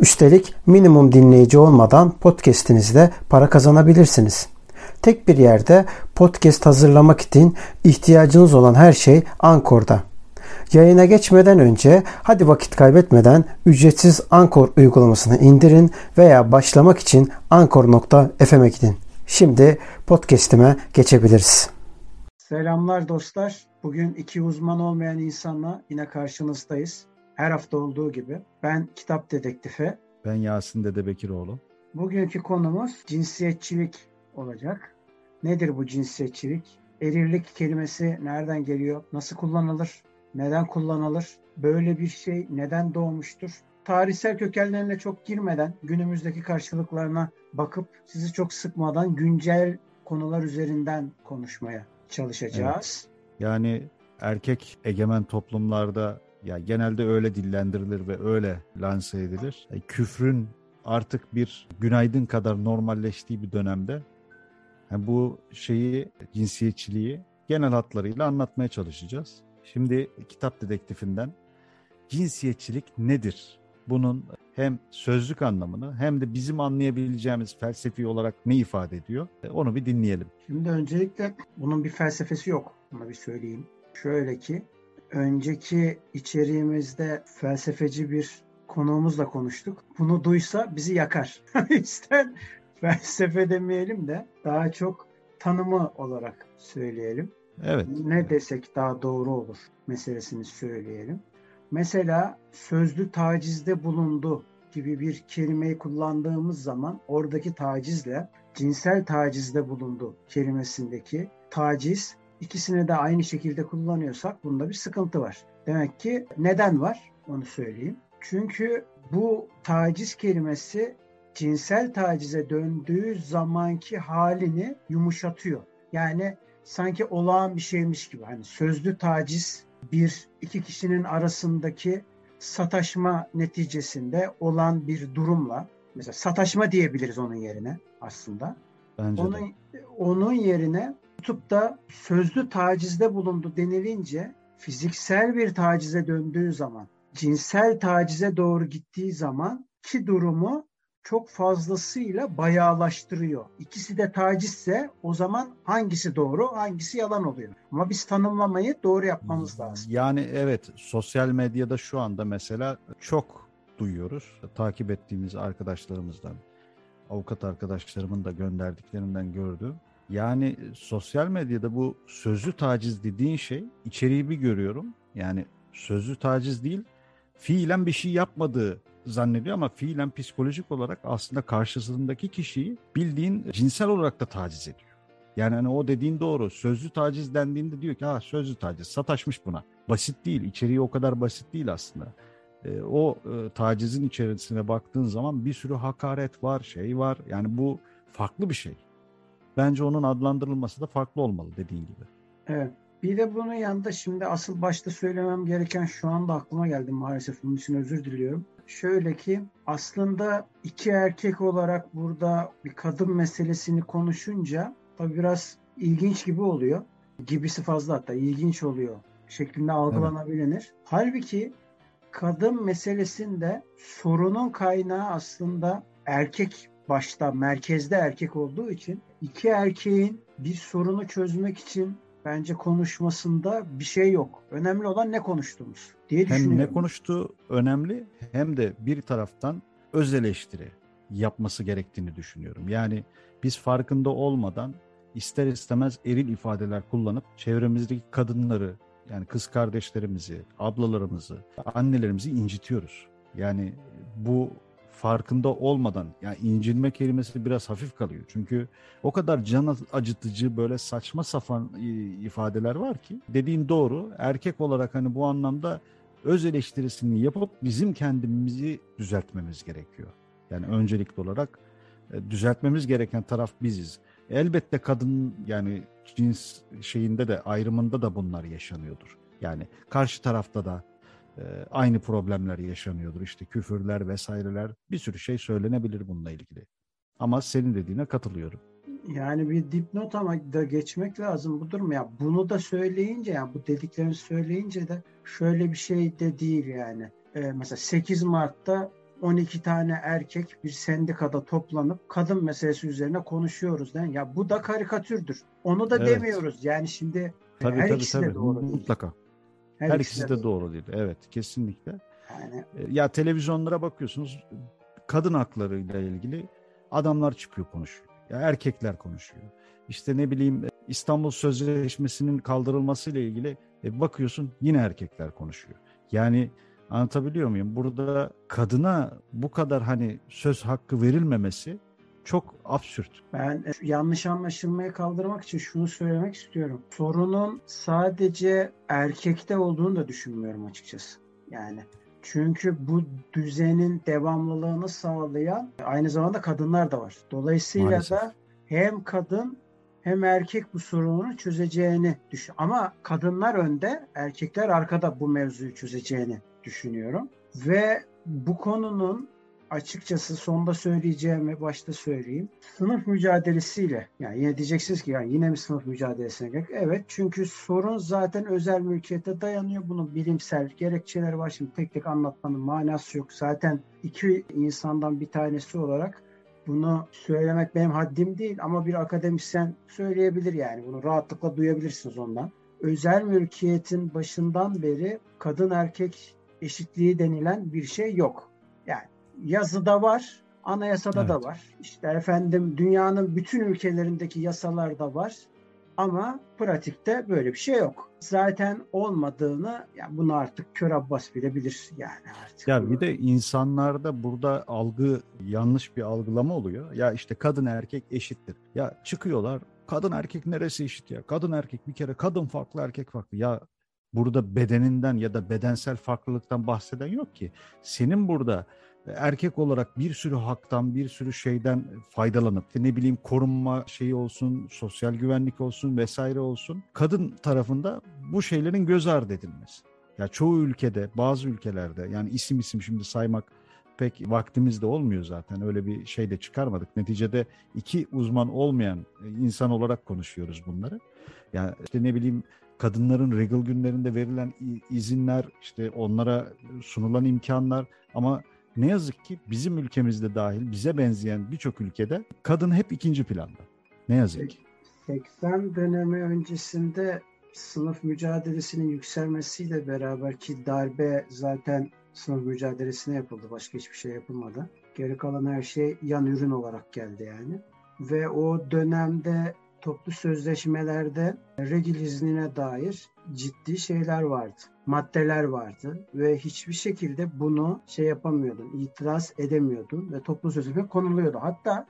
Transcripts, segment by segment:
Üstelik minimum dinleyici olmadan podcast'inizde para kazanabilirsiniz. Tek bir yerde podcast hazırlamak için ihtiyacınız olan her şey Ankor'da. Yayına geçmeden önce hadi vakit kaybetmeden ücretsiz Ankor uygulamasını indirin veya başlamak için ankor.fm'e gidin. Şimdi podcast'ime geçebiliriz. Selamlar dostlar. Bugün iki uzman olmayan insanla yine karşınızdayız. Her hafta olduğu gibi. Ben kitap dedektifi. Ben Yasin Dede Bekiroğlu. Bugünkü konumuz cinsiyetçilik olacak. Nedir bu cinsiyetçilik? Erirlik kelimesi nereden geliyor? Nasıl kullanılır? Neden kullanılır? Böyle bir şey neden doğmuştur? Tarihsel kökenlerine çok girmeden günümüzdeki karşılıklarına bakıp sizi çok sıkmadan güncel konular üzerinden konuşmaya çalışacağız. Evet. Yani erkek egemen toplumlarda ya genelde öyle dillendirilir ve öyle lanse edilir. Yani e, küfrün artık bir günaydın kadar normalleştiği bir dönemde yani bu şeyi cinsiyetçiliği genel hatlarıyla anlatmaya çalışacağız. Şimdi kitap dedektifinden cinsiyetçilik nedir? Bunun hem sözlük anlamını hem de bizim anlayabileceğimiz felsefi olarak ne ifade ediyor? E, onu bir dinleyelim. Şimdi öncelikle bunun bir felsefesi yok. Bunu bir söyleyeyim. Şöyle ki önceki içeriğimizde felsefeci bir konuğumuzla konuştuk. Bunu duysa bizi yakar. yüzden felsefe demeyelim de daha çok tanımı olarak söyleyelim. Evet. Ne desek daha doğru olur meselesini söyleyelim. Mesela sözlü tacizde bulundu gibi bir kelimeyi kullandığımız zaman oradaki tacizle cinsel tacizde bulundu kelimesindeki taciz ikisini de aynı şekilde kullanıyorsak bunda bir sıkıntı var. Demek ki neden var onu söyleyeyim. Çünkü bu taciz kelimesi cinsel tacize döndüğü zamanki halini yumuşatıyor. Yani sanki olağan bir şeymiş gibi. Hani sözlü taciz bir iki kişinin arasındaki sataşma neticesinde olan bir durumla mesela sataşma diyebiliriz onun yerine aslında. Bence onun, de. onun yerine tutup da sözlü tacizde bulundu denilince fiziksel bir tacize döndüğü zaman, cinsel tacize doğru gittiği zaman ki durumu çok fazlasıyla bayağılaştırıyor. İkisi de tacizse o zaman hangisi doğru, hangisi yalan oluyor. Ama biz tanımlamayı doğru yapmamız lazım. Yani evet sosyal medyada şu anda mesela çok duyuyoruz. Takip ettiğimiz arkadaşlarımızdan, avukat arkadaşlarımın da gönderdiklerinden gördüğüm. Yani sosyal medyada bu sözlü taciz dediğin şey içeriği bir görüyorum. Yani sözlü taciz değil, fiilen bir şey yapmadığı zannediyor ama fiilen psikolojik olarak aslında karşısındaki kişiyi bildiğin cinsel olarak da taciz ediyor. Yani hani o dediğin doğru. Sözlü taciz dendiğinde diyor ki ha sözlü taciz sataşmış buna. Basit değil. içeriği o kadar basit değil aslında. E, o e, tacizin içerisine baktığın zaman bir sürü hakaret var, şey var. Yani bu farklı bir şey. Bence onun adlandırılması da farklı olmalı dediğin gibi. Evet. Bir de bunun yanında şimdi asıl başta söylemem gereken şu anda aklıma geldi maalesef. Bunun için özür diliyorum. Şöyle ki aslında iki erkek olarak burada bir kadın meselesini konuşunca tabii biraz ilginç gibi oluyor. Gibisi fazla hatta ilginç oluyor şeklinde algılanabilir. Evet. Halbuki kadın meselesinde sorunun kaynağı aslında erkek başta merkezde erkek olduğu için iki erkeğin bir sorunu çözmek için bence konuşmasında bir şey yok. Önemli olan ne konuştuğumuz diye düşünüyorum. Hem ne konuştuğu önemli hem de bir taraftan öz eleştiri yapması gerektiğini düşünüyorum. Yani biz farkında olmadan ister istemez eril ifadeler kullanıp çevremizdeki kadınları yani kız kardeşlerimizi, ablalarımızı, annelerimizi incitiyoruz. Yani bu farkında olmadan yani incinme kelimesi biraz hafif kalıyor. Çünkü o kadar can acıtıcı böyle saçma sapan ifadeler var ki dediğin doğru. Erkek olarak hani bu anlamda öz eleştirisini yapıp bizim kendimizi düzeltmemiz gerekiyor. Yani öncelikli olarak E, düzeltmemiz gereken taraf biziz. Elbette kadın yani cins şeyinde de ayrımında da bunlar yaşanıyordur. Yani karşı tarafta da aynı problemler yaşanıyordur. İşte küfürler vesaireler bir sürü şey söylenebilir bununla ilgili. Ama senin dediğine katılıyorum. Yani bir dipnot ama da geçmek lazım bu durum ya. Bunu da söyleyince yani bu dediklerini söyleyince de şöyle bir şey de değil yani. Ee, mesela 8 Mart'ta 12 tane erkek bir sendikada toplanıp kadın meselesi üzerine konuşuyoruz. Yani ya bu da karikatürdür. Onu da evet. demiyoruz. Yani şimdi tabii, her tabii, ikisi tabii. de doğru. Mutlaka. Her, her ikisi de, de doğru değil. Evet kesinlikle. Yani e, ya televizyonlara bakıyorsunuz kadın haklarıyla ilgili adamlar çıkıyor konuşuyor. Ya erkekler konuşuyor. İşte ne bileyim İstanbul Sözleşmesi'nin kaldırılması ile ilgili e, bakıyorsun yine erkekler konuşuyor. Yani anlatabiliyor muyum? Burada kadına bu kadar hani söz hakkı verilmemesi çok absürt. Ben yanlış anlaşılmayı kaldırmak için şunu söylemek istiyorum. Sorunun sadece erkekte olduğunu da düşünmüyorum açıkçası. Yani çünkü bu düzenin devamlılığını sağlayan aynı zamanda kadınlar da var. Dolayısıyla Maalesef. da hem kadın hem erkek bu sorunu çözeceğini düşün. Ama kadınlar önde, erkekler arkada bu mevzuyu çözeceğini düşünüyorum. Ve bu konunun açıkçası sonda söyleyeceğimi başta söyleyeyim. Sınıf mücadelesiyle yani yine diyeceksiniz ki yani yine mi sınıf mücadelesine gerek? Evet çünkü sorun zaten özel mülkiyete dayanıyor. Bunun bilimsel gerekçeleri var. Şimdi tek tek anlatmanın manası yok. Zaten iki insandan bir tanesi olarak bunu söylemek benim haddim değil ama bir akademisyen söyleyebilir yani. Bunu rahatlıkla duyabilirsiniz ondan. Özel mülkiyetin başından beri kadın erkek eşitliği denilen bir şey yok. Yazıda var, anayasada evet. da var. İşte efendim dünyanın bütün ülkelerindeki yasalarda var. Ama pratikte böyle bir şey yok. Zaten olmadığını yani bunu artık kör abbas bile bilir yani artık. Ya bir de insanlarda burada algı yanlış bir algılama oluyor. Ya işte kadın erkek eşittir. Ya çıkıyorlar kadın erkek neresi eşit ya? Kadın erkek bir kere kadın farklı erkek farklı. Ya burada bedeninden ya da bedensel farklılıktan bahseden yok ki. Senin burada erkek olarak bir sürü haktan, bir sürü şeyden faydalanıp ne bileyim korunma şeyi olsun, sosyal güvenlik olsun vesaire olsun. Kadın tarafında bu şeylerin göz ardı edilmesi. Ya çoğu ülkede, bazı ülkelerde yani isim isim şimdi saymak pek vaktimiz de olmuyor zaten. Öyle bir şey de çıkarmadık. Neticede iki uzman olmayan insan olarak konuşuyoruz bunları. Yani işte ne bileyim kadınların regal günlerinde verilen izinler, işte onlara sunulan imkanlar ama ne yazık ki bizim ülkemizde dahil bize benzeyen birçok ülkede kadın hep ikinci planda. Ne yazık ki. 80 dönemi öncesinde sınıf mücadelesinin yükselmesiyle beraber ki darbe zaten sınıf mücadelesine yapıldı. Başka hiçbir şey yapılmadı. Geri kalan her şey yan ürün olarak geldi yani. Ve o dönemde toplu sözleşmelerde regil iznine dair ciddi şeyler vardı. Maddeler vardı ve hiçbir şekilde bunu şey yapamıyordun, itiraz edemiyordun ve toplu sözleşme konuluyordu. Hatta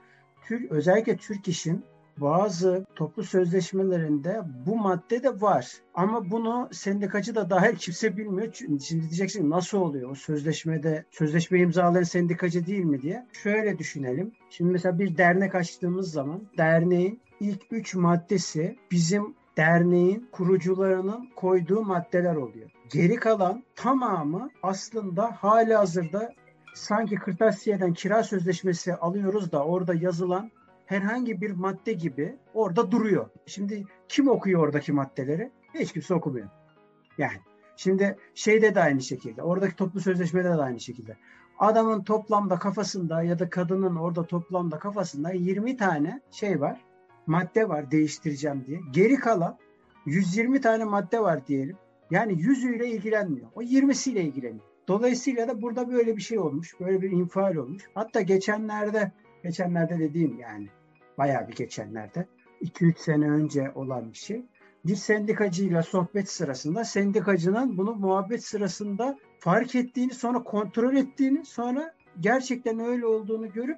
Türk, özellikle Türk işin bazı toplu sözleşmelerinde bu madde de var. Ama bunu sendikacı da dahil kimse bilmiyor. Şimdi diyeceksin nasıl oluyor o sözleşmede sözleşme imzalayan sendikacı değil mi diye. Şöyle düşünelim. Şimdi mesela bir dernek açtığımız zaman derneğin ilk üç maddesi bizim derneğin kurucularının koyduğu maddeler oluyor. Geri kalan tamamı aslında hali hazırda sanki kırtasiyeden kira sözleşmesi alıyoruz da orada yazılan herhangi bir madde gibi orada duruyor. Şimdi kim okuyor oradaki maddeleri? Hiç kimse okumuyor. Yani şimdi şeyde de aynı şekilde. Oradaki toplu sözleşmede de aynı şekilde. Adamın toplamda kafasında ya da kadının orada toplamda kafasında 20 tane şey var. Madde var değiştireceğim diye. Geri kalan 120 tane madde var diyelim. Yani yüzüyle ilgilenmiyor. O 20'siyle ilgileniyor. Dolayısıyla da burada böyle bir şey olmuş. Böyle bir infial olmuş. Hatta geçenlerde geçenlerde dediğim yani bayağı bir geçenlerde 2-3 sene önce olan bir şey. Bir sendikacıyla sohbet sırasında sendikacının bunu muhabbet sırasında fark ettiğini sonra kontrol ettiğini sonra gerçekten öyle olduğunu görüp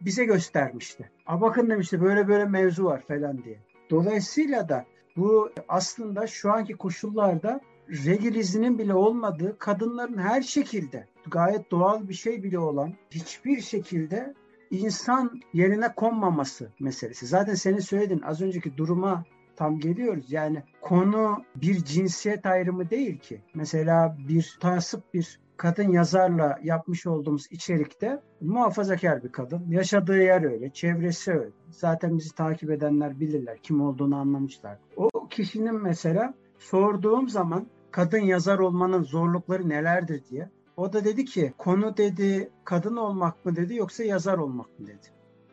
bize göstermişti. A bakın demişti böyle böyle mevzu var falan diye. Dolayısıyla da bu aslında şu anki koşullarda regil izninin bile olmadığı kadınların her şekilde gayet doğal bir şey bile olan hiçbir şekilde insan yerine konmaması meselesi. Zaten senin söylediğin az önceki duruma tam geliyoruz. Yani konu bir cinsiyet ayrımı değil ki. Mesela bir tasıp bir kadın yazarla yapmış olduğumuz içerikte muhafazakar bir kadın. Yaşadığı yer öyle, çevresi öyle. Zaten bizi takip edenler bilirler, kim olduğunu anlamışlar. O kişinin mesela sorduğum zaman kadın yazar olmanın zorlukları nelerdir diye. O da dedi ki konu dedi kadın olmak mı dedi yoksa yazar olmak mı dedi.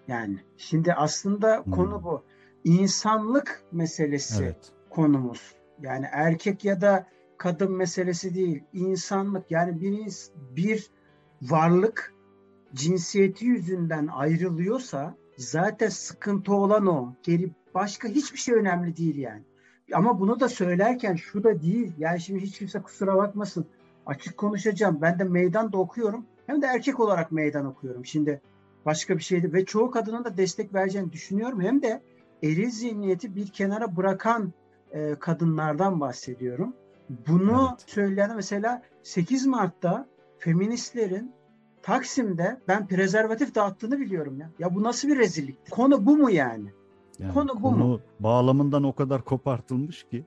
Yani şimdi aslında hmm. konu bu. İnsanlık meselesi evet. konumuz. Yani erkek ya da kadın meselesi değil. insanlık yani bir, bir varlık cinsiyeti yüzünden ayrılıyorsa zaten sıkıntı olan o. Geri başka hiçbir şey önemli değil yani. Ama bunu da söylerken şu da değil. Yani şimdi hiç kimse kusura bakmasın. Açık konuşacağım. Ben de meydan da okuyorum. Hem de erkek olarak meydan okuyorum. Şimdi başka bir şeydi. Ve çoğu kadının da destek vereceğini düşünüyorum. Hem de eril zihniyeti bir kenara bırakan e, kadınlardan bahsediyorum. Bunu evet. söyleyen mesela 8 Mart'ta feministlerin Taksim'de ben prezervatif dağıttığını biliyorum ya. Ya bu nasıl bir rezillik? Konu bu mu yani? yani konu bu konu mu? bağlamından o kadar kopartılmış ki.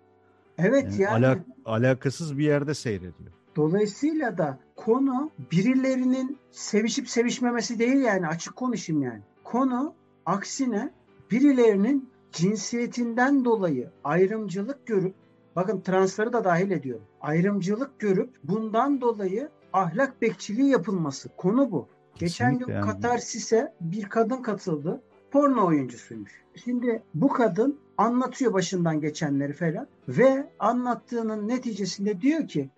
Evet yani. yani. alakasız bir yerde seyrediyor. Dolayısıyla da konu birilerinin sevişip sevişmemesi değil yani açık konuşayım yani. Konu aksine birilerinin cinsiyetinden dolayı ayrımcılık görüp bakın transları da dahil ediyorum. Ayrımcılık görüp bundan dolayı ahlak bekçiliği yapılması. Konu bu. Geçen gün yani. Katarsis'e bir kadın katıldı. Porno oyuncusuymuş. Şimdi bu kadın anlatıyor başından geçenleri falan ve anlattığının neticesinde diyor ki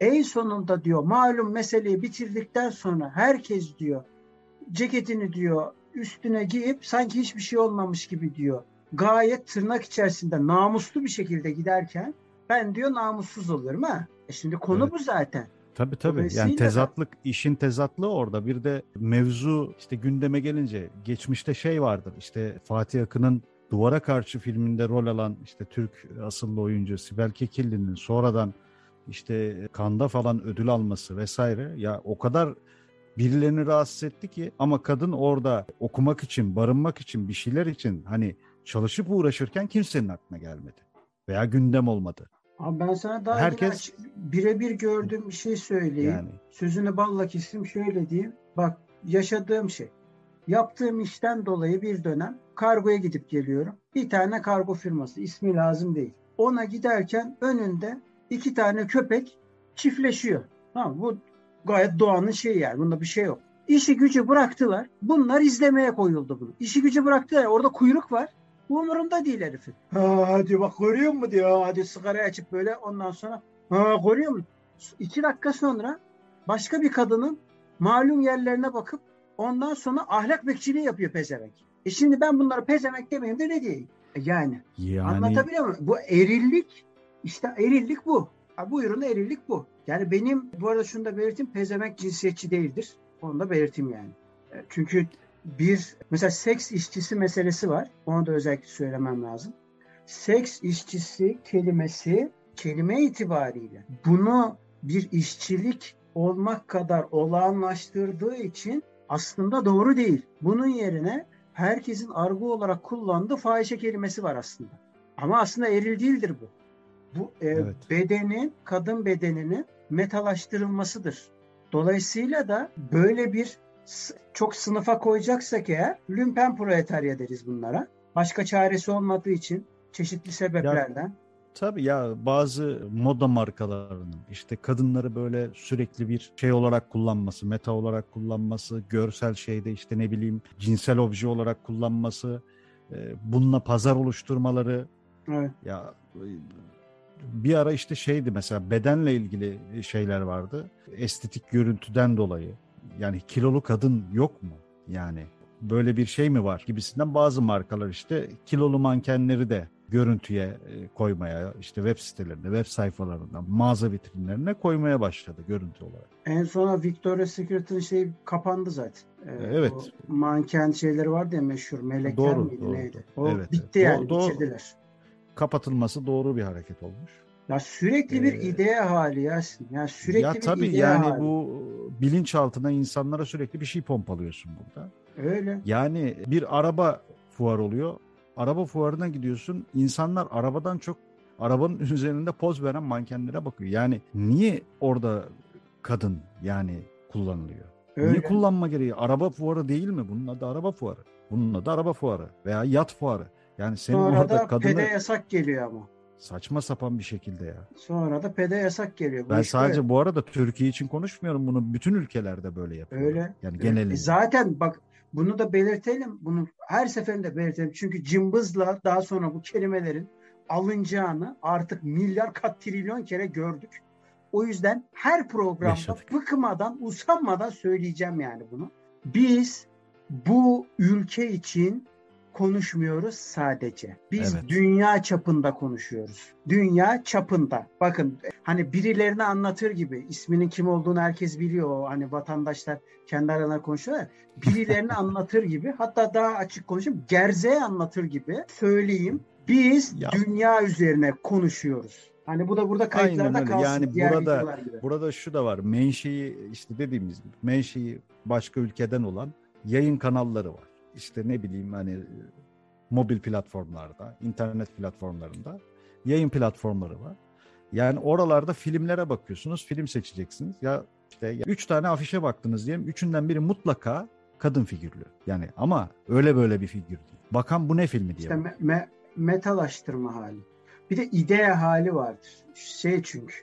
en sonunda diyor malum meseleyi bitirdikten sonra herkes diyor ceketini diyor üstüne giyip sanki hiçbir şey olmamış gibi diyor. Gayet tırnak içerisinde namuslu bir şekilde giderken ben diyor namussuz oluyorum ha. E şimdi konu evet. bu zaten. Tabii tabii. Yani tezatlık, işin tezatlığı orada. Bir de mevzu işte gündeme gelince geçmişte şey vardır. İşte Fatih Akın'ın Duvara Karşı filminde rol alan işte Türk asıllı oyuncu Sibel Kekilli'nin sonradan işte kanda falan ödül alması vesaire ya o kadar birilerini rahatsız etti ki ama kadın orada okumak için, barınmak için, bir şeyler için hani çalışıp uğraşırken kimsenin aklına gelmedi veya gündem olmadı. Abi ben sana daha Herkes... birebir gördüğüm bir şey söyleyeyim. Yani. Sözünü balla kesim şöyle diyeyim. Bak yaşadığım şey. Yaptığım işten dolayı bir dönem kargoya gidip geliyorum. Bir tane kargo firması ismi lazım değil. Ona giderken önünde iki tane köpek çiftleşiyor. Tamam bu gayet doğanın şeyi yani. Bunda bir şey yok. İşi gücü bıraktılar. Bunlar izlemeye koyuldu bunu. İşi gücü bıraktılar. Orada kuyruk var. Umurunda değil herifin. Ha hadi bak görüyor mu diyor. Hadi sigara açıp böyle ondan sonra ha görüyor mu? İki dakika sonra başka bir kadının malum yerlerine bakıp ondan sonra ahlak bekçiliği yapıyor pezevenk. E şimdi ben bunları pezevenk demeyeyim de ne diyeyim? E yani, yani anlatabiliyor muyum? Bu erillik işte erillik bu. Ha, buyurun erillik bu. Yani benim bu arada şunu da belirteyim pezevenk cinsiyetçi değildir. Onu da belirteyim yani. E, çünkü bir mesela seks işçisi meselesi var. Onu da özellikle söylemem lazım. Seks işçisi kelimesi kelime itibariyle bunu bir işçilik olmak kadar olağanlaştırdığı için aslında doğru değil. Bunun yerine herkesin argo olarak kullandığı fahişe kelimesi var aslında. Ama aslında eril değildir bu. Bu e, evet. bedenin, kadın bedeninin metalaştırılmasıdır. Dolayısıyla da böyle bir çok sınıfa koyacaksak eğer lümpen proletarya deriz bunlara. Başka çaresi olmadığı için çeşitli sebeplerden. Ya, tabii ya bazı moda markalarının işte kadınları böyle sürekli bir şey olarak kullanması, meta olarak kullanması, görsel şeyde işte ne bileyim cinsel obje olarak kullanması, e, bununla pazar oluşturmaları. Evet. Ya bir ara işte şeydi mesela bedenle ilgili şeyler vardı. Estetik görüntüden dolayı yani kilolu kadın yok mu? Yani böyle bir şey mi var gibisinden bazı markalar işte kilolu mankenleri de görüntüye e, koymaya işte web sitelerinde, web sayfalarında, mağaza vitrinlerine koymaya başladı görüntü olarak. En sona Victoria's Secret'ın şey kapandı zaten. Ee, evet. Manken şeyleri vardı ya meşhur melekler doğru, miydi doğru. neydi? O evet, bitti evet. yani doğru, bitirdiler. Kapatılması doğru bir hareket olmuş. Ya sürekli bir Ee, idea hali Yasin. Ya sürekli ya bir tabii idea yani hali. bu bilinçaltına insanlara sürekli bir şey pompalıyorsun burada. Öyle. Yani bir araba fuar oluyor. Araba fuarına gidiyorsun. İnsanlar arabadan çok arabanın üzerinde poz veren mankenlere bakıyor. Yani niye orada kadın yani kullanılıyor? Öyle. Niye kullanma gereği? Araba fuarı değil mi? Bunun adı araba fuarı. Bunun adı araba fuarı veya yat fuarı. Yani senin Sonra orada da kadını pede yasak geliyor ama. Saçma sapan bir şekilde ya. Sonra da pede yasak geliyor. Bu Ben sadece böyle. bu arada Türkiye için konuşmuyorum. Bunu bütün ülkelerde böyle yapıyor. Öyle. Yani E genelinde. zaten bak bunu da belirtelim. Bunu her seferinde belirtelim. Çünkü cımbızla daha sonra bu kelimelerin alınacağını artık milyar kat trilyon kere gördük. O yüzden her programda Yaşadık. bıkmadan, usanmadan söyleyeceğim yani bunu. Biz bu ülke için konuşmuyoruz sadece. Biz Evet. dünya çapında konuşuyoruz. Dünya çapında. Bakın hani birilerine anlatır gibi isminin kim olduğunu herkes biliyor. Hani vatandaşlar kendi aralarında konuşuyorlar. Birilerini anlatır gibi hatta daha açık konuşayım. Gerzeğe anlatır gibi söyleyeyim. Biz Ya. dünya üzerine konuşuyoruz. Hani bu da burada kayıtlarda kalsın. Yani diğer burada- gibi. Burada şu da var. Menşei işte dediğimiz gibi menşei başka ülkeden olan yayın kanalları var. İşte ne bileyim hani e, mobil platformlarda, internet platformlarında yayın platformları var. Yani oralarda filmlere bakıyorsunuz, film seçeceksiniz. Ya işte ya üç tane afişe baktınız diyelim. Üçünden biri mutlaka kadın figürlü. Yani ama öyle böyle bir figür değil. Bakan bu ne filmi diye. İşte me- me- metalaştırma hali. Bir de idea hali vardır. Şey çünkü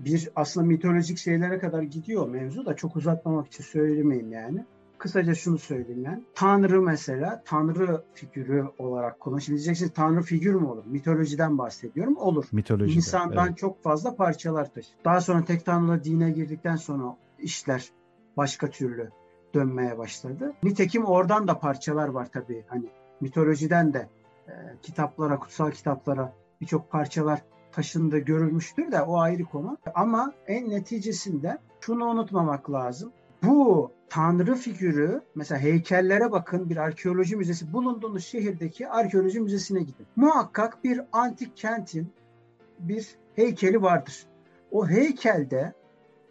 bir aslında mitolojik şeylere kadar gidiyor mevzu da çok uzatmamak için söylemeyeyim yani. Kısaca şunu söyleyeyim yani. Tanrı mesela Tanrı figürü olarak kullanılır. Şimdi diyeceksiniz Tanrı figür mü olur? Mitolojiden bahsediyorum. Olur. Mitolojide. İnsandan evet. çok fazla parçalar taşır. Daha sonra tek tanrıla dine girdikten sonra işler başka türlü dönmeye başladı. Nitekim oradan da parçalar var tabii. Hani mitolojiden de e, kitaplara, kutsal kitaplara birçok parçalar taşındı görülmüştür de o ayrı konu. Ama en neticesinde şunu unutmamak lazım. Bu tanrı figürü mesela heykellere bakın bir arkeoloji müzesi bulunduğunuz şehirdeki arkeoloji müzesine gidin. Muhakkak bir antik kentin bir heykeli vardır. O heykelde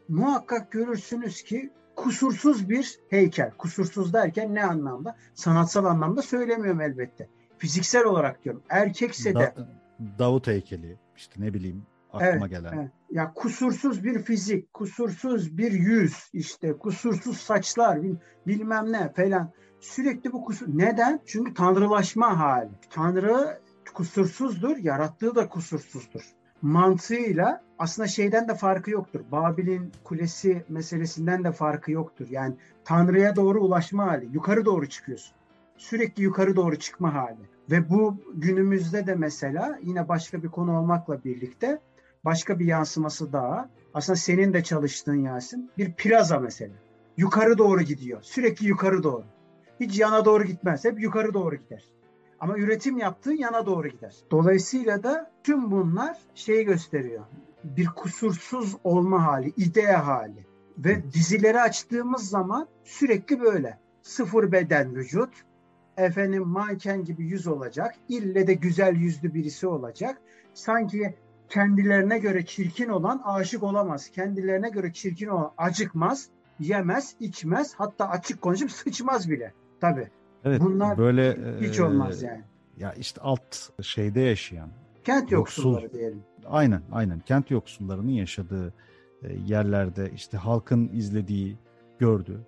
muhakkak görürsünüz ki kusursuz bir heykel. Kusursuz derken ne anlamda? Sanatsal anlamda söylemiyorum elbette. Fiziksel olarak diyorum. Erkekse de Da- Davut heykeli işte ne bileyim aklıma Evet, gelen. evet. Ya kusursuz bir fizik, kusursuz bir yüz, işte kusursuz saçlar, bil- bilmem ne falan. Sürekli bu kusur. Neden? Çünkü tanrılaşma hali. Tanrı kusursuzdur, yarattığı da kusursuzdur. Mantığıyla aslında şeyden de farkı yoktur. Babil'in kulesi meselesinden de farkı yoktur. Yani Tanrı'ya doğru ulaşma hali. Yukarı doğru çıkıyorsun. Sürekli yukarı doğru çıkma hali. Ve bu günümüzde de mesela yine başka bir konu olmakla birlikte başka bir yansıması daha. Aslında senin de çalıştığın Yasin. Bir plaza mesela. Yukarı doğru gidiyor. Sürekli yukarı doğru. Hiç yana doğru gitmez. Hep yukarı doğru gider. Ama üretim yaptığın yana doğru gider. Dolayısıyla da tüm bunlar şeyi gösteriyor. Bir kusursuz olma hali, idea hali. Ve dizileri açtığımız zaman sürekli böyle. Sıfır beden vücut, efendim manken gibi yüz olacak. İlle de güzel yüzlü birisi olacak. Sanki kendilerine göre çirkin olan aşık olamaz. Kendilerine göre çirkin olan acıkmaz, yemez, içmez. Hatta açık konuşup sıçmaz bile. Tabii. Evet Bunlar böyle Hiç e, olmaz yani. Ya işte alt şeyde yaşayan Kent yoksul- yoksulları diyelim. aynen aynen kent yoksullarının yaşadığı e, yerlerde işte halkın izlediği, gördüğü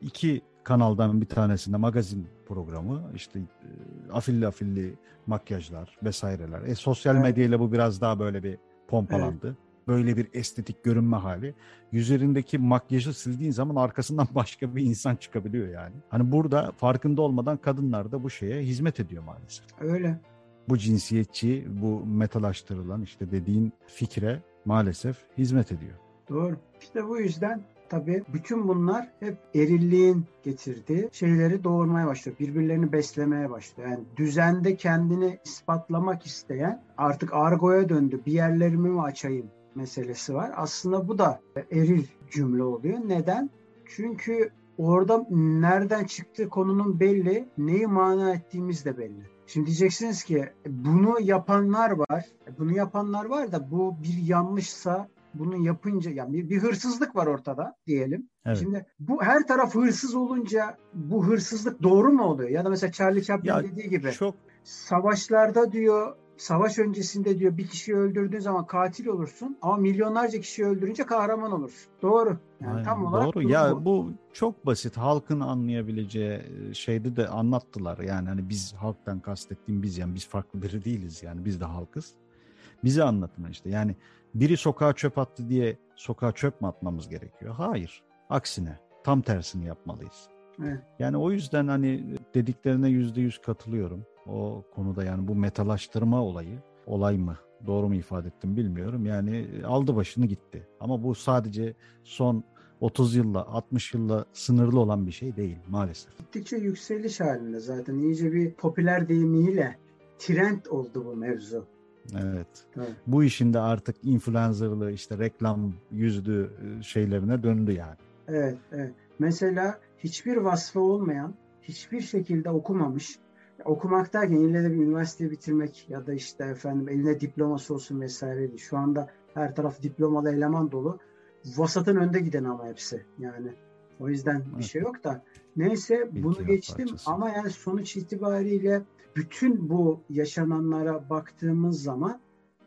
iki kanaldan bir tanesinde magazin programı işte e, afilli afilli makyajlar vesaireler. E, sosyal Evet. medyayla bu biraz daha böyle bir pompalandı. Böyle bir estetik görünme hali. Üzerindeki makyajı sildiğin zaman arkasından başka bir insan çıkabiliyor yani. Hani burada farkında olmadan kadınlar da bu şeye hizmet ediyor maalesef Öyle. bu cinsiyetçi, bu metalaştırılan işte dediğin fikre maalesef hizmet ediyor. Doğru. İşte bu yüzden tabii bütün bunlar hep erilliğin getirdiği şeyleri doğurmaya başlıyor. Birbirlerini beslemeye başlıyor. Yani düzende kendini ispatlamak isteyen artık argoya döndü. Bir yerlerimi mi açayım meselesi var. Aslında bu da eril cümle oluyor. Neden? Çünkü orada nereden çıktığı konunun belli, neyi mana ettiğimiz de belli. Şimdi diyeceksiniz ki bunu yapanlar var. Bunu yapanlar var da bu bir yanlışsa bunu yapınca yani bir, bir hırsızlık var ortada diyelim. Evet. Şimdi bu her taraf hırsız olunca bu hırsızlık doğru mu oluyor? Ya da mesela Charlie Chaplin ya, dediği gibi çok savaşlarda diyor savaş öncesinde diyor bir kişiyi öldürdüğün zaman katil olursun ama milyonlarca kişi öldürünce kahraman olursun. Doğru. Yani Aynen, tam olarak doğru. Ya bu. bu çok basit. Halkın anlayabileceği e, şeyde de anlattılar. Yani hani biz halktan kastettiğim biz yani biz farklı biri değiliz yani biz de halkız. Bize anlatın işte. Yani biri sokağa çöp attı diye sokağa çöp mü atmamız gerekiyor? Hayır. Aksine tam tersini yapmalıyız. Evet. Yani o yüzden hani dediklerine yüzde yüz katılıyorum. O konuda yani bu metalaştırma olayı, olay mı? Doğru mu ifade ettim bilmiyorum. Yani aldı başını gitti. Ama bu sadece son 30 yılla 60 yılla sınırlı olan bir şey değil maalesef. Gittikçe yükseliş halinde zaten iyice bir popüler deyimiyle trend oldu bu mevzu. Evet. evet. Bu işin de artık influencerlığı işte reklam yüzlü e, şeylerine döndü yani. Evet, evet. Mesela hiçbir vasfı olmayan, hiçbir şekilde okumamış, okumak derken ille de bir üniversite bitirmek ya da işte efendim eline diploması olsun vesaire değil. Şu anda her taraf diplomalı eleman dolu. Vasatın önde giden ama hepsi yani. O yüzden evet. bir şey yok da. Neyse Bilgi bunu geçtim parçası. ama yani sonuç itibariyle bütün bu yaşananlara baktığımız zaman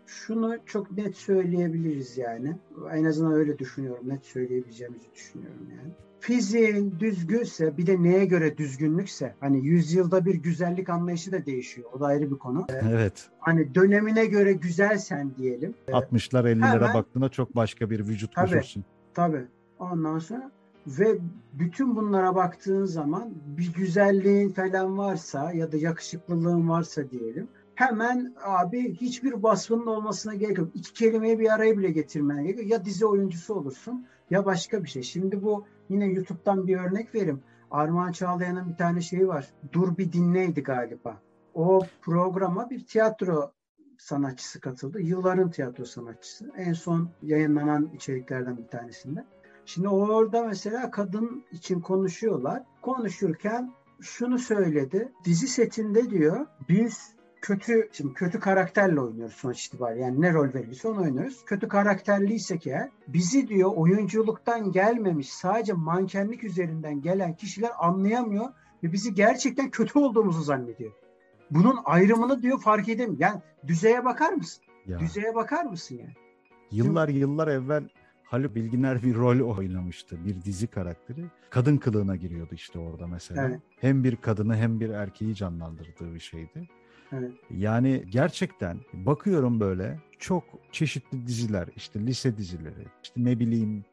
şunu çok net söyleyebiliriz yani. En azından öyle düşünüyorum. Net söyleyebileceğimizi düşünüyorum yani. Fiziğin düzgünse bir de neye göre düzgünlükse hani yüzyılda bir güzellik anlayışı da değişiyor. O da ayrı bir konu. Evet. Hani dönemine göre güzelsen diyelim. 60'lar 50'lere hemen, baktığında çok başka bir vücut tabii, görürsün. Tabii. Ondan sonra ve bütün bunlara baktığın zaman bir güzelliğin falan varsa ya da yakışıklılığın varsa diyelim hemen abi hiçbir vasfının olmasına gerek yok. İki kelimeyi bir araya bile getirmene gerek yok. Ya dizi oyuncusu olursun ya başka bir şey. Şimdi bu yine YouTube'dan bir örnek vereyim. Armağan Çağlayan'ın bir tane şeyi var. Dur bir dinleydi galiba. O programa bir tiyatro sanatçısı katıldı. Yılların tiyatro sanatçısı. En son yayınlanan içeriklerden bir tanesinde. Şimdi orada mesela kadın için konuşuyorlar. Konuşurken şunu söyledi. Dizi setinde diyor biz kötü şimdi kötü karakterle oynuyoruz sonuç itibariyle. Yani ne rol verilirse onu oynuyoruz. Kötü karakterliysek eğer bizi diyor oyunculuktan gelmemiş sadece mankenlik üzerinden gelen kişiler anlayamıyor ve bizi gerçekten kötü olduğumuzu zannediyor. Bunun ayrımını diyor fark edemiyor. Yani düzeye bakar mısın? Ya. Düzeye bakar mısın yani? Yıllar yıllar evvel Haluk Bilginer bir rol oynamıştı. Bir dizi karakteri. Kadın kılığına giriyordu işte orada mesela. Evet. Hem bir kadını hem bir erkeği canlandırdığı bir şeydi. Evet. Yani gerçekten bakıyorum böyle çok çeşitli diziler işte lise dizileri işte ne bileyim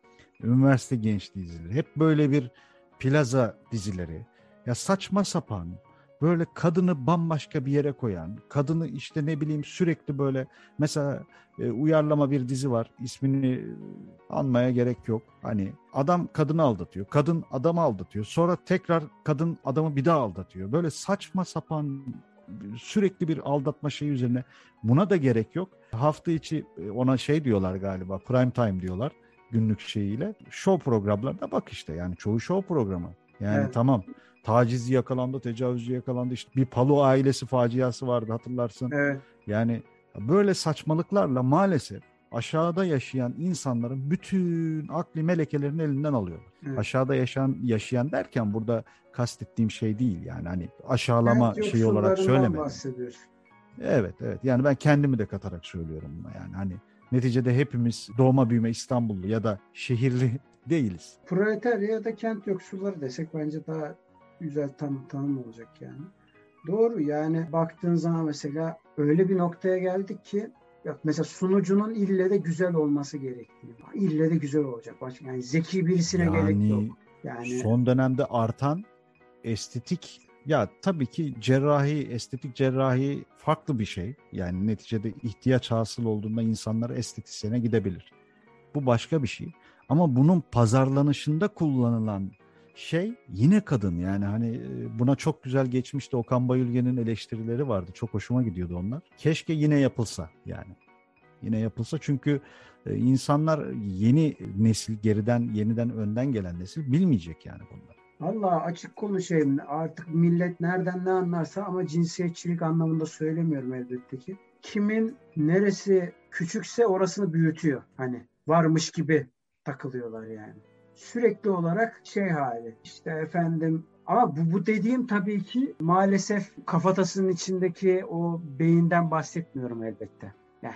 üniversite genç dizileri hep böyle bir plaza dizileri ya saçma sapan böyle kadını bambaşka bir yere koyan, kadını işte ne bileyim sürekli böyle mesela e, uyarlama bir dizi var. ismini anmaya gerek yok. Hani adam kadını aldatıyor, kadın adamı aldatıyor. Sonra tekrar kadın adamı bir daha aldatıyor. Böyle saçma sapan sürekli bir aldatma şeyi üzerine buna da gerek yok. Hafta içi e, ona şey diyorlar galiba prime time diyorlar günlük şeyiyle. Show programlarına bak işte yani çoğu show programı. Yani evet. tamam tacizci yakalandı, tecavüzcü yakalandı. İşte bir Palo ailesi faciası vardı hatırlarsın. Evet. Yani böyle saçmalıklarla maalesef aşağıda yaşayan insanların bütün akli melekelerini elinden alıyor. Evet. Aşağıda yaşayan yaşayan derken burada kastettiğim şey değil yani hani aşağılama evet, şeyi olarak söylemedim. Evet evet yani ben kendimi de katarak söylüyorum buna yani hani neticede hepimiz doğma büyüme İstanbullu ya da şehirli değiliz. Proletarya ya da kent yoksulları desek bence daha güzel tam tanım olacak yani. Doğru yani baktığın zaman mesela öyle bir noktaya geldik ki Yok mesela sunucunun ille de güzel olması gerektiği. İlle de güzel olacak. Yani zeki birisine yani, gerek yok. Yani son dönemde artan estetik ya tabii ki cerrahi, estetik cerrahi farklı bir şey. Yani neticede ihtiyaç hasıl olduğunda insanlar estetisyene gidebilir. Bu başka bir şey. Ama bunun pazarlanışında kullanılan şey yine kadın yani hani e, buna çok güzel geçmişti Okan Bayülgen'in eleştirileri vardı. Çok hoşuma gidiyordu onlar. Keşke yine yapılsa yani. Yine yapılsa çünkü e, insanlar yeni nesil geriden yeniden önden gelen nesil bilmeyecek yani bunları. Valla açık konuşayım. Artık millet nereden ne anlarsa ama cinsiyetçilik anlamında söylemiyorum elbette ki. Kimin neresi küçükse orasını büyütüyor. Hani varmış gibi takılıyorlar yani. Sürekli olarak şey hali işte efendim ama bu, bu dediğim tabii ki maalesef kafatasının içindeki o beyinden bahsetmiyorum elbette. Yani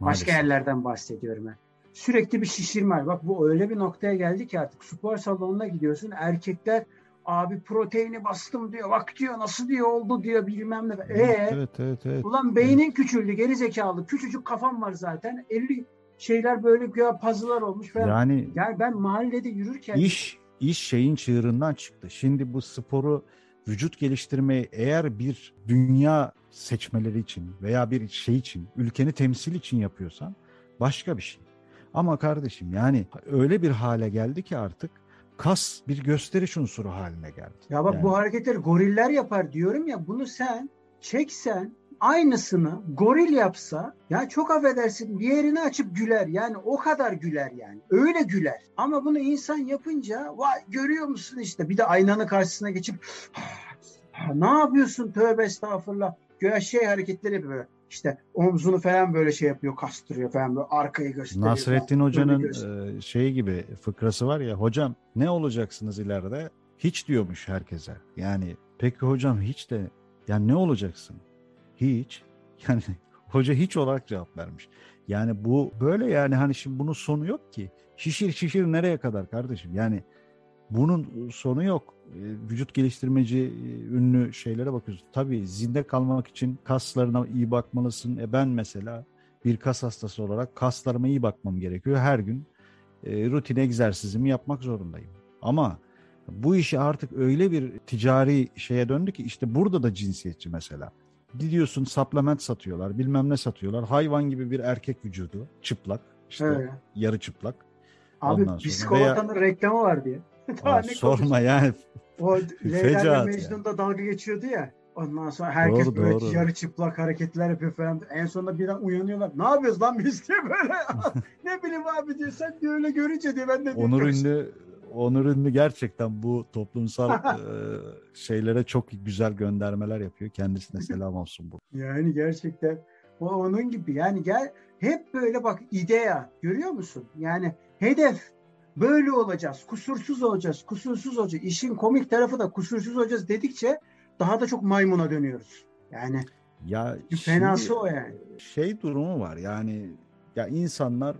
başka yerlerden bahsediyorum. Yani. Sürekli bir şişirme var. Bak bu öyle bir noktaya geldi ki artık spor salonuna gidiyorsun. Erkekler abi proteini bastım diyor. Bak diyor nasıl diyor oldu diyor bilmem ne. Ee, evet, evet, evet. Ulan beynin evet. küçüldü geri zekalı. Küçücük kafam var zaten. 50 şeyler böyle güya puzzle'lar olmuş falan. Yani, yani ben mahallede yürürken iş iş şeyin çığırından çıktı. Şimdi bu sporu vücut geliştirmeyi eğer bir dünya seçmeleri için veya bir şey için, ülkeni temsil için yapıyorsan başka bir şey. Ama kardeşim yani öyle bir hale geldi ki artık kas bir gösteriş unsuru haline geldi. Ya bak yani. bu hareketleri goriller yapar diyorum ya bunu sen çeksen aynısını goril yapsa ya çok affedersin bir yerini açıp güler. Yani o kadar güler yani. Öyle güler. Ama bunu insan yapınca vay görüyor musun işte? Bir de aynanın karşısına geçip ne yapıyorsun? Tövbe estağfurullah. Göğe şey hareketleri böyle. İşte omzunu falan böyle şey yapıyor kastırıyor falan böyle arkayı gösteriyor. Nasrettin falan. Hoca'nın e, şeyi gibi fıkrası var ya hocam ne olacaksınız ileride? Hiç diyormuş herkese. Yani peki hocam hiç de yani ne olacaksın hiç. Yani hoca hiç olarak cevap vermiş. Yani bu böyle yani hani şimdi bunun sonu yok ki. Şişir şişir nereye kadar kardeşim? Yani bunun sonu yok. Ee, vücut geliştirmeci e, ünlü şeylere bakıyoruz. Tabii zinde kalmak için kaslarına iyi bakmalısın. E ben mesela bir kas hastası olarak kaslarıma iyi bakmam gerekiyor. Her gün e, rutin egzersizimi yapmak zorundayım. Ama bu işi artık öyle bir ticari şeye döndü ki işte burada da cinsiyetçi mesela gidiyorsun supplement satıyorlar bilmem ne satıyorlar. Hayvan gibi bir erkek vücudu çıplak işte evet. yarı çıplak. Abi Ondan bisikolata veya... reklamı var diye. Aa, sorma yani. O Leyla Mecnun'da yani. dalga geçiyordu ya. Ondan sonra herkes doğru, böyle doğru. yarı çıplak hareketler yapıyor falan. En sonunda birden uyanıyorlar. Ne yapıyoruz lan biz diye böyle. ne bileyim abi diyor sen de öyle görünce diye ben de Onur ünlü Onur Ünlü gerçekten bu toplumsal e, şeylere çok güzel göndermeler yapıyor. Kendisine selam olsun bu. Yani gerçekten o onun gibi. Yani gel hep böyle bak idea görüyor musun? Yani hedef böyle olacağız. Kusursuz olacağız. Kusursuz olacağız. İşin komik tarafı da kusursuz olacağız dedikçe daha da çok maymuna dönüyoruz. Yani ya fenası o yani. Şey durumu var yani ya insanlar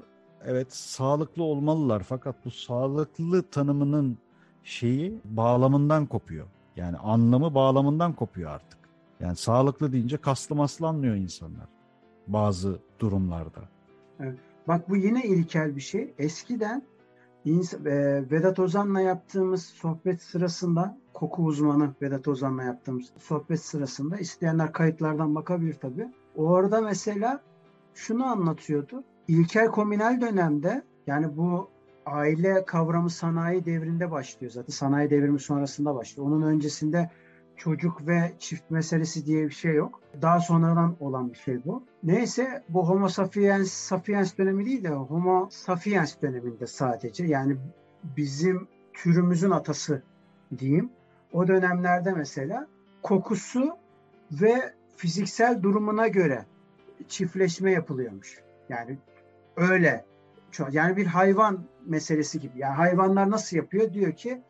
evet sağlıklı olmalılar fakat bu sağlıklı tanımının şeyi bağlamından kopuyor. Yani anlamı bağlamından kopuyor artık. Yani sağlıklı deyince kaslı maslı anlıyor insanlar bazı durumlarda. Evet. Bak bu yine ilkel bir şey. Eskiden e, Vedat Ozan'la yaptığımız sohbet sırasında koku uzmanı Vedat Ozan'la yaptığımız sohbet sırasında isteyenler kayıtlardan bakabilir tabii. Orada mesela şunu anlatıyordu ilkel komünel dönemde yani bu aile kavramı sanayi devrinde başlıyor zaten. Sanayi devrimi sonrasında başlıyor. Onun öncesinde çocuk ve çift meselesi diye bir şey yok. Daha sonradan olan bir şey bu. Neyse bu Homo sapiens, sapiens dönemi değil de Homo sapiens döneminde sadece. Yani bizim türümüzün atası diyeyim. O dönemlerde mesela kokusu ve fiziksel durumuna göre çiftleşme yapılıyormuş. Yani öyle. Yani bir hayvan meselesi gibi. Yani hayvanlar nasıl yapıyor? Diyor ki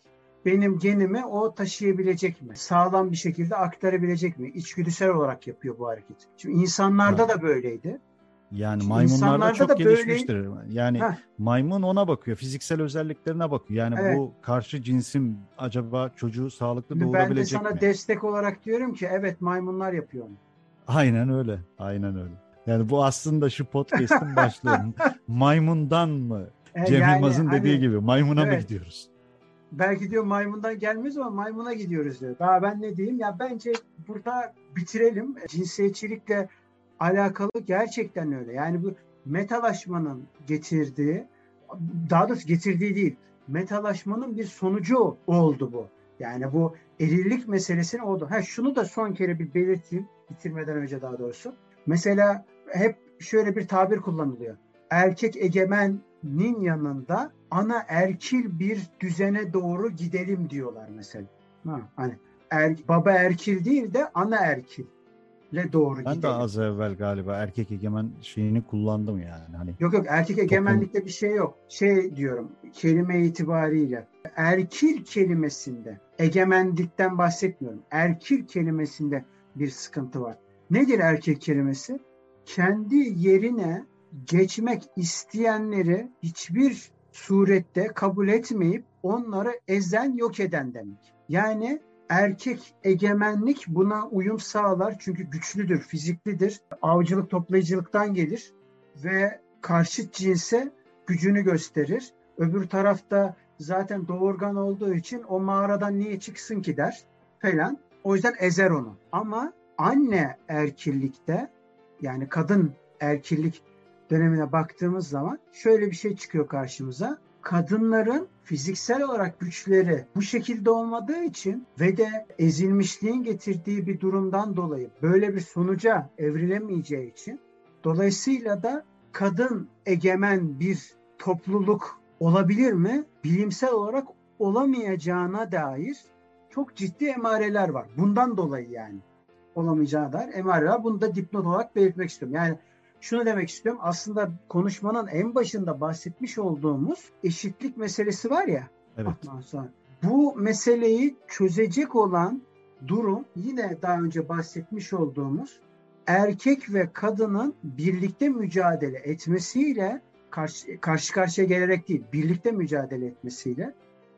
benim genimi o taşıyabilecek mi? Sağlam bir şekilde aktarabilecek mi? İçgüdüsel olarak yapıyor bu hareket. Şimdi insanlarda da böyleydi. Yani Şimdi maymunlarda çok da gelişmiştir. Böyle... Yani Heh. maymun ona bakıyor, fiziksel özelliklerine bakıyor. Yani evet. bu karşı cinsim acaba çocuğu sağlıklı doğurabilecek mi? Ben de sana mi? destek olarak diyorum ki evet maymunlar yapıyor onu. Aynen öyle. Aynen öyle. Yani bu aslında şu podcast'in başlığı. Maymundan mı? E, Cem yani, Yılmaz'ın hani, dediği gibi maymuna evet. mı gidiyoruz? Belki diyor maymundan gelmez ama maymuna gidiyoruz diyor. Daha ben ne diyeyim? Ya bence burada bitirelim. Cinsiyetçilikle alakalı gerçekten öyle. Yani bu metalaşmanın getirdiği, daha doğrusu getirdiği değil, metalaşmanın bir sonucu oldu bu. Yani bu erillik meselesini oldu. Ha şunu da son kere bir belirteyim, bitirmeden önce daha doğrusu. Mesela hep şöyle bir tabir kullanılıyor. Erkek egemen nin yanında ana erkil bir düzene doğru gidelim diyorlar mesela. Ha, hani er, baba erkil değil de ana erkil le doğru ben gidelim. de az evvel galiba erkek egemen şeyini kullandım yani. Hani Yok yok erkek egemenlikte bir şey yok. Şey diyorum kelime itibariyle erkil kelimesinde egemenlikten bahsetmiyorum. Erkil kelimesinde bir sıkıntı var. Nedir erkek kelimesi? Kendi yerine geçmek isteyenleri hiçbir surette kabul etmeyip onları ezen yok eden demek. Yani erkek egemenlik buna uyum sağlar çünkü güçlüdür, fiziklidir. Avcılık toplayıcılıktan gelir ve karşıt cinse gücünü gösterir. Öbür tarafta zaten doğurgan olduğu için o mağaradan niye çıksın ki der falan. O yüzden ezer onu. Ama anne erkillikte yani kadın erkillik dönemine baktığımız zaman şöyle bir şey çıkıyor karşımıza. Kadınların fiziksel olarak güçleri bu şekilde olmadığı için ve de ezilmişliğin getirdiği bir durumdan dolayı böyle bir sonuca evrilemeyeceği için dolayısıyla da kadın egemen bir topluluk olabilir mi? Bilimsel olarak olamayacağına dair çok ciddi emareler var. Bundan dolayı yani olamayacağına dair emareler. Bunu da dipnot olarak belirtmek istiyorum. Yani şunu demek istiyorum. Aslında konuşmanın en başında bahsetmiş olduğumuz eşitlik meselesi var ya. evet. Sonra. Bu meseleyi çözecek olan durum yine daha önce bahsetmiş olduğumuz erkek ve kadının birlikte mücadele etmesiyle karşı, karşı karşıya gelerek değil, birlikte mücadele etmesiyle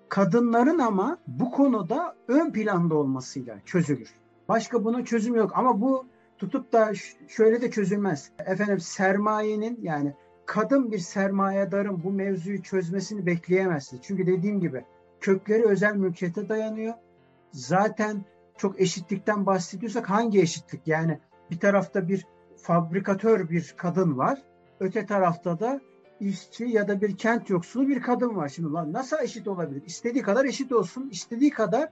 kadınların ama bu konuda ön planda olmasıyla çözülür. Başka bunun çözümü yok ama bu tutup da şöyle de çözülmez. Efendim sermayenin yani kadın bir sermayedarın bu mevzuyu çözmesini bekleyemezsiniz. Çünkü dediğim gibi kökleri özel mülkiyete dayanıyor. Zaten çok eşitlikten bahsediyorsak hangi eşitlik? Yani bir tarafta bir fabrikatör bir kadın var. Öte tarafta da işçi ya da bir kent yoksulu bir kadın var. Şimdi lan nasıl eşit olabilir? İstediği kadar eşit olsun. istediği kadar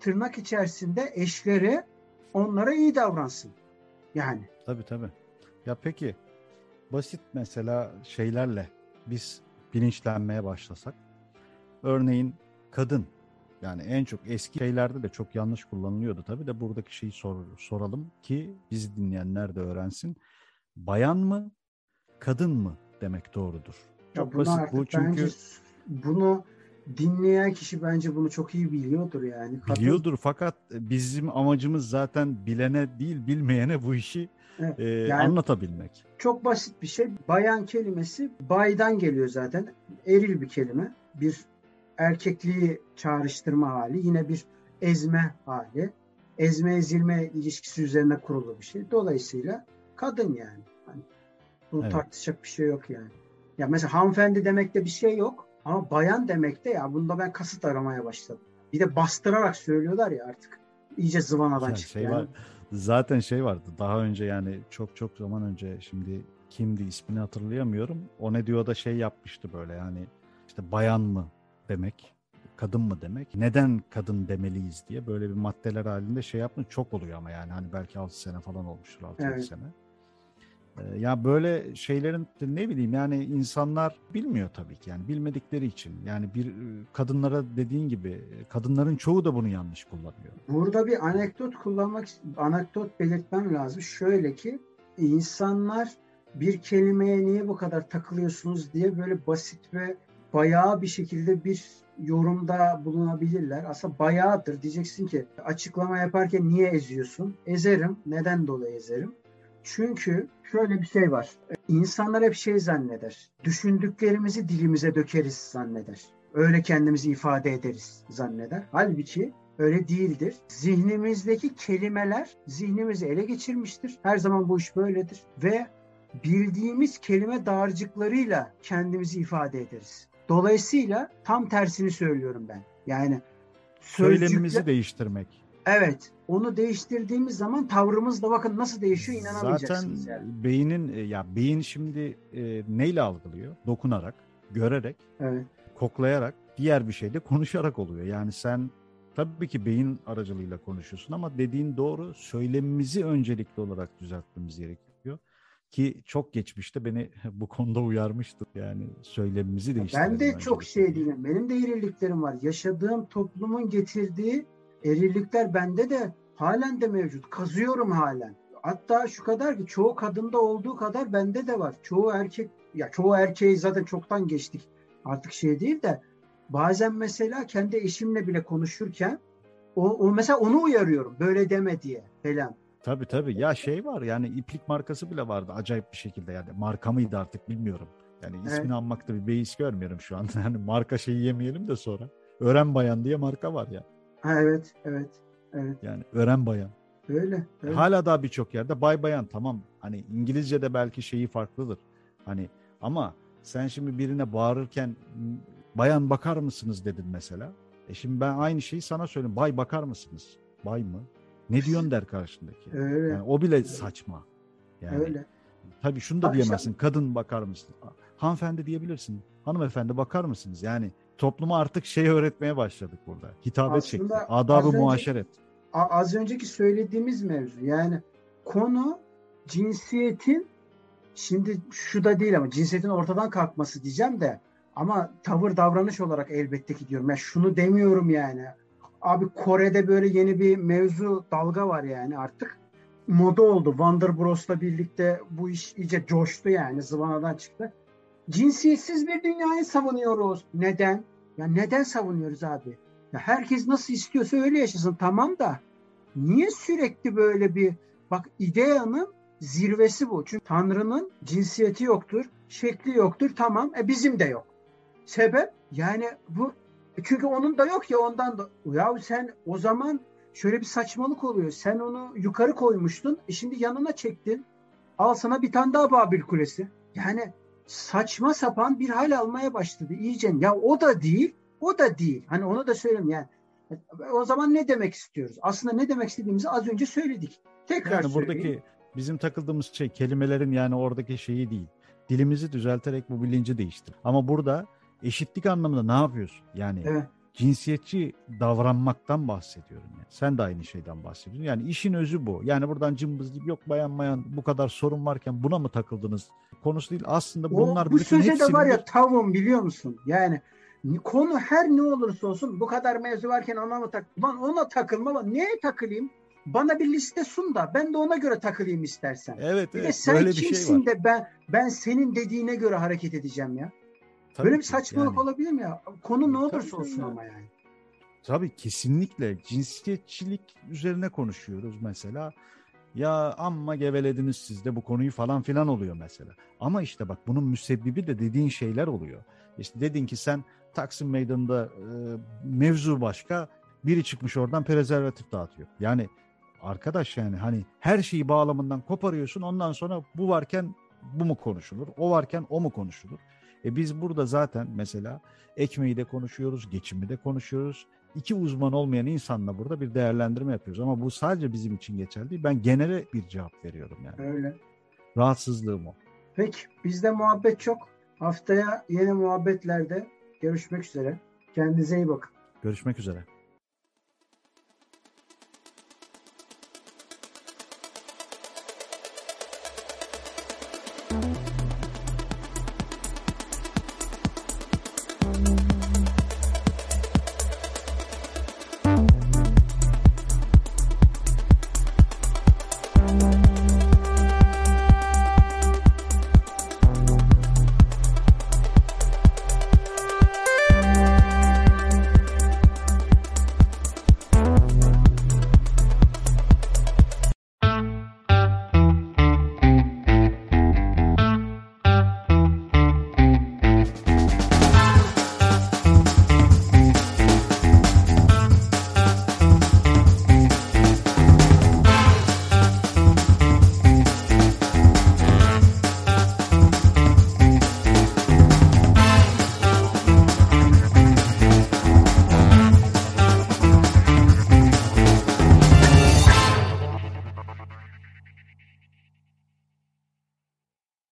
tırnak içerisinde eşleri onlara iyi davransın. Yani. Tabii tabii. Ya peki basit mesela şeylerle biz bilinçlenmeye başlasak. Örneğin kadın yani en çok eski şeylerde de çok yanlış kullanılıyordu tabii de buradaki şeyi sor, soralım ki bizi dinleyenler de öğrensin. Bayan mı, kadın mı demek doğrudur? Çok ya basit bu çünkü bunu dinleyen kişi bence bunu çok iyi biliyordur yani. Biliyordur fakat bizim amacımız zaten bilene değil bilmeyene bu işi evet, e, yani anlatabilmek. Çok basit bir şey. Bayan kelimesi baydan geliyor zaten. Eril bir kelime. Bir erkekliği çağrıştırma hali. Yine bir ezme hali. Ezme ezilme ilişkisi üzerine kurulu bir şey. Dolayısıyla kadın yani. Hani bunu evet. tartışacak bir şey yok yani. Ya mesela hanımefendi demekte bir şey yok. Ama bayan demekte ya bunda ben kasıt aramaya başladım. Bir de bastırarak söylüyorlar ya artık. İyice zıvanadan çıktı. Şey yani. var, zaten şey vardı daha önce yani çok çok zaman önce şimdi kimdi ismini hatırlayamıyorum. O ne diyor da şey yapmıştı böyle yani işte bayan mı demek kadın mı demek? Neden kadın demeliyiz diye böyle bir maddeler halinde şey yapmış çok oluyor ama yani hani belki 6 sene falan olmuştur 6 evet. sene. Ee, ya böyle şeylerin ne bileyim yani insanlar bilmiyor tabii ki yani bilmedikleri için yani bir e, kadınlara dediğin gibi kadınların çoğu da bunu yanlış kullanıyor. Burada bir anekdot kullanmak anekdot belirtmem lazım. Şöyle ki insanlar bir kelimeye niye bu kadar takılıyorsunuz diye böyle basit ve bayağı bir şekilde bir yorumda bulunabilirler. Aslında bayağıdır diyeceksin ki açıklama yaparken niye eziyorsun? Ezerim. Neden dolayı ezerim? Çünkü şöyle bir şey var. İnsanlar hep şey zanneder. Düşündüklerimizi dilimize dökeriz zanneder. Öyle kendimizi ifade ederiz zanneder. Halbuki öyle değildir. Zihnimizdeki kelimeler zihnimizi ele geçirmiştir. Her zaman bu iş böyledir. Ve bildiğimiz kelime dağarcıklarıyla kendimizi ifade ederiz. Dolayısıyla tam tersini söylüyorum ben. Yani söylemimizi değiştirmek. Evet. Onu değiştirdiğimiz zaman tavrımız da bakın nasıl değişiyor inanamayacaksınız. Zaten yani. beynin e, ya beyin şimdi e, neyle algılıyor? Dokunarak, görerek, evet. koklayarak, diğer bir şeyde konuşarak oluyor. Yani sen tabii ki beyin aracılığıyla konuşuyorsun ama dediğin doğru. Söylemimizi öncelikli olarak düzeltmemiz gerekiyor. ki çok geçmişte beni bu konuda uyarmıştı. Yani söylemimizi değiştirdi. Ben de çok şey diyeyim. Benim de erilliklerim var. Yaşadığım toplumun getirdiği erillikler bende de halen de mevcut. Kazıyorum halen. Hatta şu kadar ki çoğu kadında olduğu kadar bende de var. Çoğu erkek ya çoğu erkeği zaten çoktan geçtik. Artık şey değil de bazen mesela kendi eşimle bile konuşurken o, o mesela onu uyarıyorum. Böyle deme diye falan. Tabii tabii. Ya şey var yani iplik markası bile vardı acayip bir şekilde yani. Marka mıydı artık bilmiyorum. Yani ismini evet. anmakta bir beis görmüyorum şu anda. Yani marka şeyi yemeyelim de sonra. Ören Bayan diye marka var ya. Ha, evet, evet, evet. Yani Ören Bayan. Öyle, öyle. Hala daha birçok yerde bay bayan tamam. Hani İngilizce'de belki şeyi farklıdır. Hani ama sen şimdi birine bağırırken bayan bakar mısınız dedin mesela. E şimdi ben aynı şeyi sana söyleyeyim. Bay bakar mısınız? Bay mı? Ne diyorsun der karşındaki. Öyle. Yani o bile saçma. Yani, Öyle. Tabii şunu da diyemezsin. Kadın bakar mısın? Hanımefendi diyebilirsin. Hanımefendi bakar mısınız? Yani topluma artık şey öğretmeye başladık burada. Hitabet şekli. Adabı muaşeret. Az önceki söylediğimiz mevzu. Yani konu cinsiyetin şimdi şu da değil ama cinsiyetin ortadan kalkması diyeceğim de ama tavır davranış olarak elbette ki diyorum. Ben şunu demiyorum yani. Abi Kore'de böyle yeni bir mevzu dalga var yani artık. Moda oldu. Wonder Bros'la birlikte bu iş iyice coştu yani. Zıvanadan çıktı. Cinsiyetsiz bir dünyayı savunuyoruz. Neden? Ya neden savunuyoruz abi? Ya herkes nasıl istiyorsa öyle yaşasın tamam da niye sürekli böyle bir bak ideyanın zirvesi bu. Çünkü Tanrı'nın cinsiyeti yoktur, şekli yoktur. Tamam. E bizim de yok. Sebep yani bu çünkü onun da yok ya ondan da. Ya sen o zaman şöyle bir saçmalık oluyor. Sen onu yukarı koymuştun. E şimdi yanına çektin. Al sana bir tane daha Babil Kulesi. Yani saçma sapan bir hal almaya başladı iyice. Ya o da değil, o da değil. Hani onu da söyleyeyim yani. O zaman ne demek istiyoruz? Aslında ne demek istediğimizi az önce söyledik. Tekrar yani buradaki söyleyeyim. bizim takıldığımız şey kelimelerin yani oradaki şeyi değil. Dilimizi düzelterek bu bilinci değiştir. Ama burada eşitlik anlamında ne yapıyorsun? Yani evet. Cinsiyetçi davranmaktan bahsediyorum. Yani. Sen de aynı şeyden bahsediyorsun. Yani işin özü bu. Yani buradan cımbız gibi yok bayan bayan bu kadar sorun varken buna mı takıldınız? Konusu değil. Aslında bunlar o, bu söze de var ya tavuğum biliyor musun? Yani konu her ne olursa olsun bu kadar mevzu varken ona mı tak? Lan ona takılma. Neye takılayım? Bana bir liste sun da ben de ona göre takılayım istersen. Evet, bir evet. sen böyle bir şey var. de ben ben senin dediğine göre hareket edeceğim ya. Tabii Böyle bir saçmalık yani. olabilir mi ya? Konu ne olursa olsun ama yani. Tabii kesinlikle cinsiyetçilik üzerine konuşuyoruz mesela. Ya amma gevelediniz siz de bu konuyu falan filan oluyor mesela. Ama işte bak bunun müsebbibi de dediğin şeyler oluyor. İşte dedin ki sen Taksim Meydanı'nda e, mevzu başka biri çıkmış oradan prezervatif dağıtıyor. Yani arkadaş yani hani her şeyi bağlamından koparıyorsun ondan sonra bu varken bu mu konuşulur? O varken o mu konuşulur? E biz burada zaten mesela ekmeği de konuşuyoruz, geçimi de konuşuyoruz. İki uzman olmayan insanla burada bir değerlendirme yapıyoruz. Ama bu sadece bizim için geçerli değil. Ben genele bir cevap veriyorum yani. Öyle. Rahatsızlığım o. Peki bizde muhabbet çok. Haftaya yeni muhabbetlerde görüşmek üzere. Kendinize iyi bakın. Görüşmek üzere.